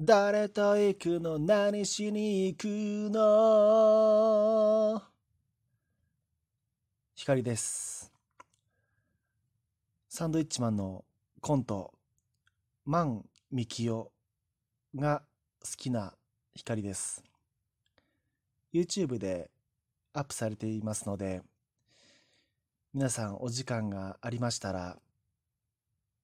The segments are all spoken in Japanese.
誰と行くの何しに行くの？光です。サンドイッチマンのコント、マン・ミキオが好きな光です。YouTube でアップされていますので、皆さんお時間がありましたら、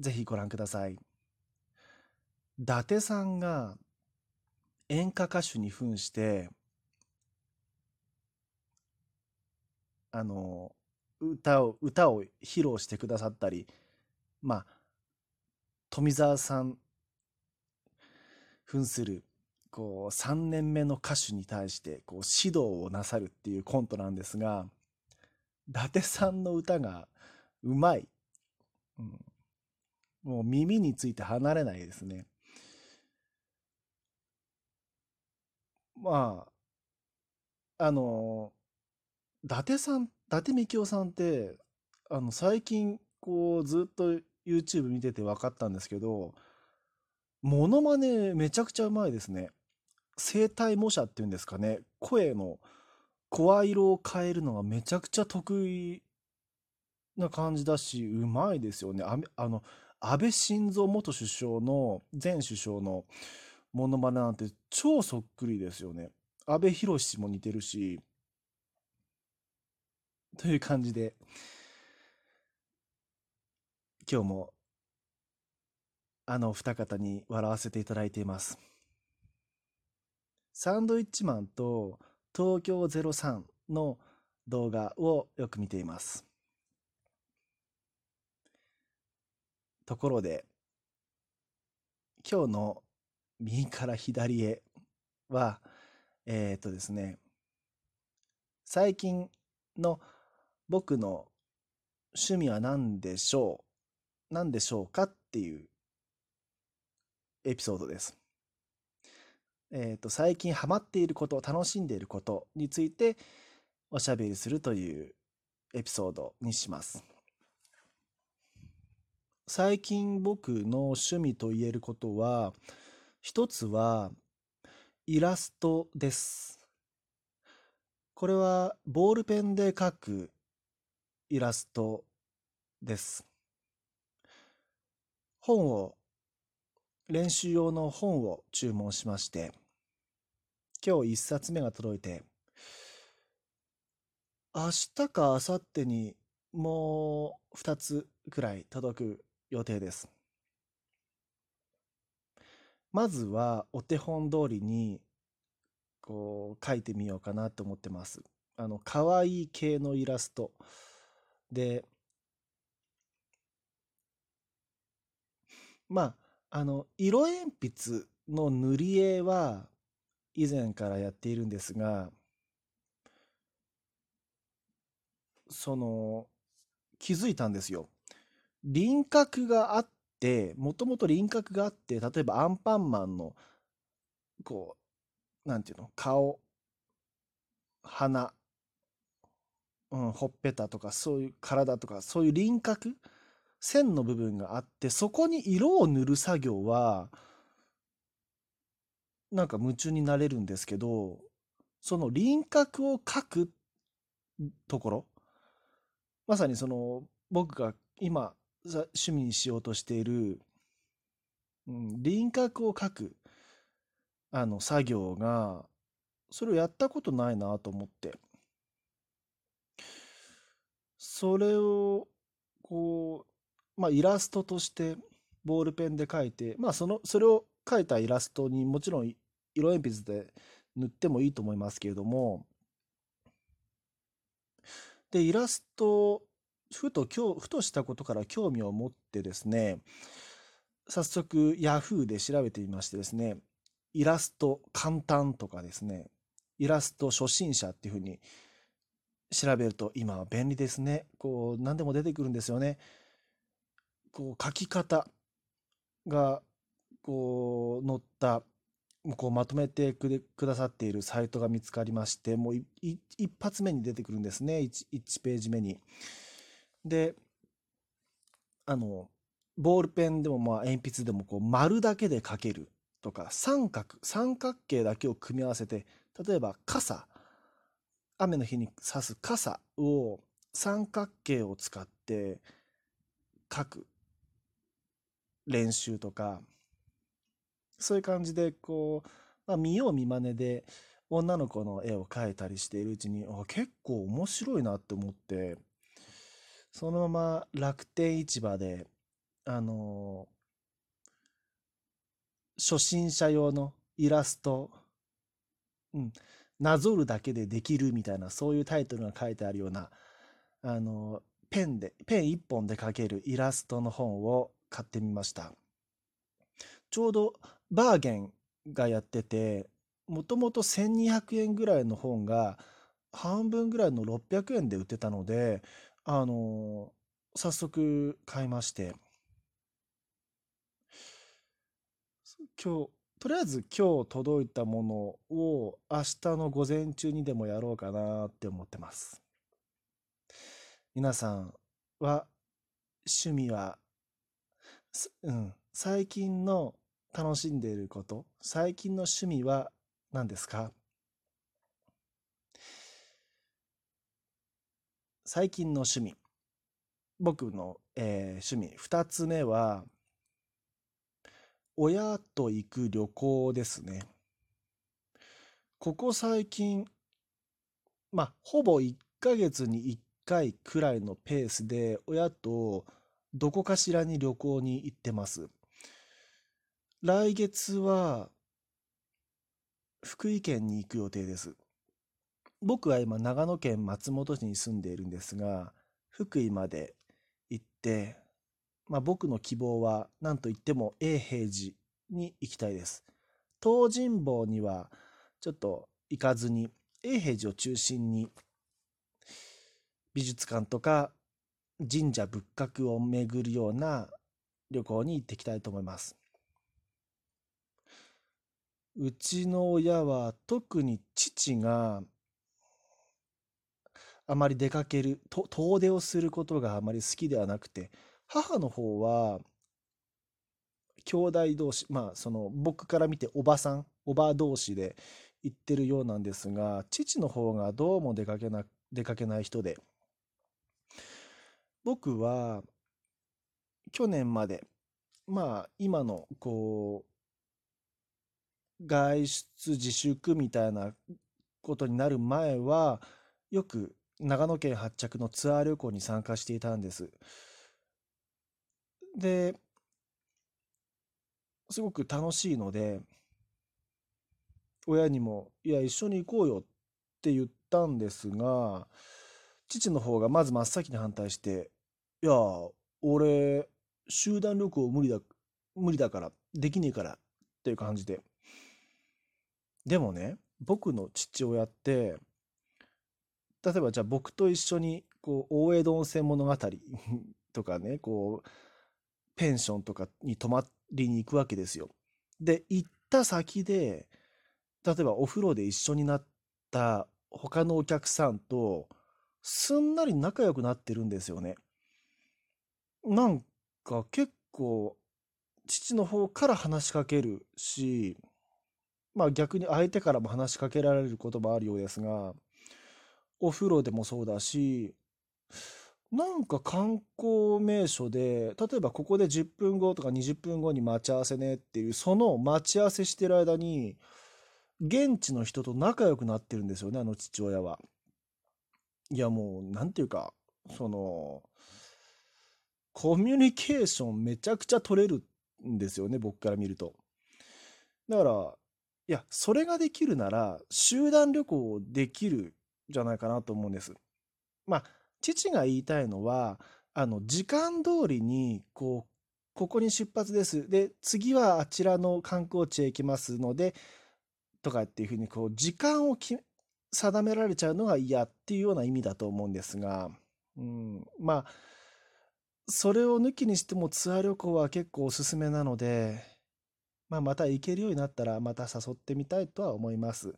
ぜひご覧ください。伊達さんが演歌歌手に扮して、あの、歌を、歌を披露してくださったり、まあ、富澤さん扮する、こう、3年目の歌手に対して、こう、指導をなさるっていうコントなんですが、伊達さんの歌がうまい。うん、もう耳について離れないですね。まあ、あの、伊達さん、伊達みきおさんって、あの、最近、こう、ずっと YouTube 見てて分かったんですけど、モノマネめちゃくちゃうまいですね。声帯模写っていうんですかね。声の声色を変えるのがめちゃくちゃ得意な感じだし、うまいですよね。ああの、安倍晋三元首相の、前首相のモノマネなんて超そっくりですよね。安倍博も似てるし、という感じで、今日もあの二方に笑わせていただいています。サンドイッチマンと東京03の動画をよく見ています。ところで、今日の右から左へは、えっ、とですね、最近の僕の趣味は何でしょう何でしょうかっていうエピソードです。えっ、と、最近ハマっていること、楽しんでいることについておしゃべりするというエピソードにします。最近僕の趣味と言えることは、一つはイラストです。これはボールペンで描くイラストです。本を、練習用の本を注文しまして、今日一冊目が届いて、明日か明後日にもう二つくらい届く予定です。まずはお手本通りにこう描いてみようかなと思ってます。あの、可愛い系のイラストで、まあ、あの、色鉛筆の塗り絵は以前からやっているんですが、その、気づいたんですよ。輪郭があっ、もともと輪郭があって、例えばアンパンマンの、こう、なんていうの、顔、鼻、うん、ほっぺたとか、そういう体とか、そういう輪郭、線の部分があって、そこに色を塗る作業は、なんか夢中になれるんですけど、その輪郭を描くところ、まさにその僕が今さ趣味にしようとしている、うん、輪郭を描くあの作業が、それをやったことないなと思って。それを、こう、まあイラストとしてボールペンで描いて、まあその、それを描いたイラストにもちろん色鉛筆で塗ってもいいと思いますけれども、で、イラスト、ふと、ふとしたことから興味を持ってですね、早速 Yahoo で調べてみましてですね、イラスト簡単とかですね、イラスト初心者っていうふうに調べると今は便利ですね。こう、何でも出てくるんですよね。こう、書き方が、こう、載った、こう、まとめてくださっているサイトが見つかりまして、もう一発目に出てくるんですね。1、1ページ目に。で、あの、ボールペンでもまあ鉛筆でもこう丸だけで書けるとか三角三角形だけを組み合わせて例えば傘。雨の日に差す傘を三角形を使って書く練習とかそういう感じでこう、まあ、見よう見まねで女の子の絵を描いたりしているうちにあ結構面白いなって思って。そのまま楽天市場であの初心者用のイラスト、うん、なぞるだけでできるみたいなそういうタイトルが書いてあるようなあのペンでペン一本で描けるイラストの本を買ってみました。ちょうどバーゲンがやっててもともと1200円ぐらいの本が半分ぐらいの600円で売ってたのであの早速買いまして。今日とりあえず今日届いたものを明日の午前中にでもやろうかなって思ってます。皆さんは趣味はうん、最近の楽しんでいること最近の趣味は何ですか？最近の趣味僕の、えー、趣味2つ目は親と行く旅行ですねここ最近まあほぼ1ヶ月に1回くらいのペースで親とどこかしらに旅行に行ってます。来月は福井県に行く予定です。僕は今長野県松本市に住んでいるんですが、福井まで行って、まあ、僕の希望は何といっても永平寺に行きたいです。東尋坊にはちょっと行かずに永平寺を中心に美術館とか神社仏閣を巡るような旅行に行ってきたいと思います。うちの親は特に父があまり出かけると遠出をすることがあまり好きではなくて母の方は兄弟同士まあその僕から見ておばさんおば同士で行ってるようなんですが父の方がどうも出かけな出かけない人で僕は去年までまあ今のこう外出自粛みたいなことになる前はよく長野県発着のツアー旅行に参加していたんです。ですごく楽しいので親にも「いや一緒に行こうよ」って言ったんですが父の方がまず真っ先に反対していや、俺、集団旅行無理だ、無理だから、できねえからっていう感じで。でもね、僕の父親って、例えばじゃあ僕と一緒に、こう、大江戸温泉物語 とかね、こう、ペンションとかに泊まりに行くわけですよ。で、行った先で、例えばお風呂で一緒になった他のお客さんと、すんなり仲良くなってるんですよね。なんか結構父の方から話しかけるし、まあ逆に相手からも話しかけられることもあるようですが、お風呂でもそうだし、なんか観光名所で、例えばここで10分後とか20分後に待ち合わせねっていう、その待ち合わせしてる間に、現地の人と仲良くなってるんですよね、あの父親は。いやもう、なんていうか、その、コミュニケーションめちゃくちゃ取れるんですよね、僕から見ると。だから、いや、それができるなら、集団旅行できるじゃないかなと思うんです。まあ、父が言いたいのは、あの、時間通りに、こう、ここに出発です。で、次はあちらの観光地へ行きますので、とかっていうふうに、こう、時間を定められちゃうのが嫌っていうような意味だと思うんですが、うん、まあ、それを抜きにしてもツアー旅行は結構おすすめなので、まあ、また行けるようになったらまた誘ってみたいとは思います。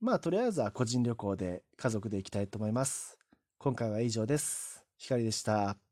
まあとりあえずは個人旅行で家族で行きたいと思います。今回は以上です。光でした。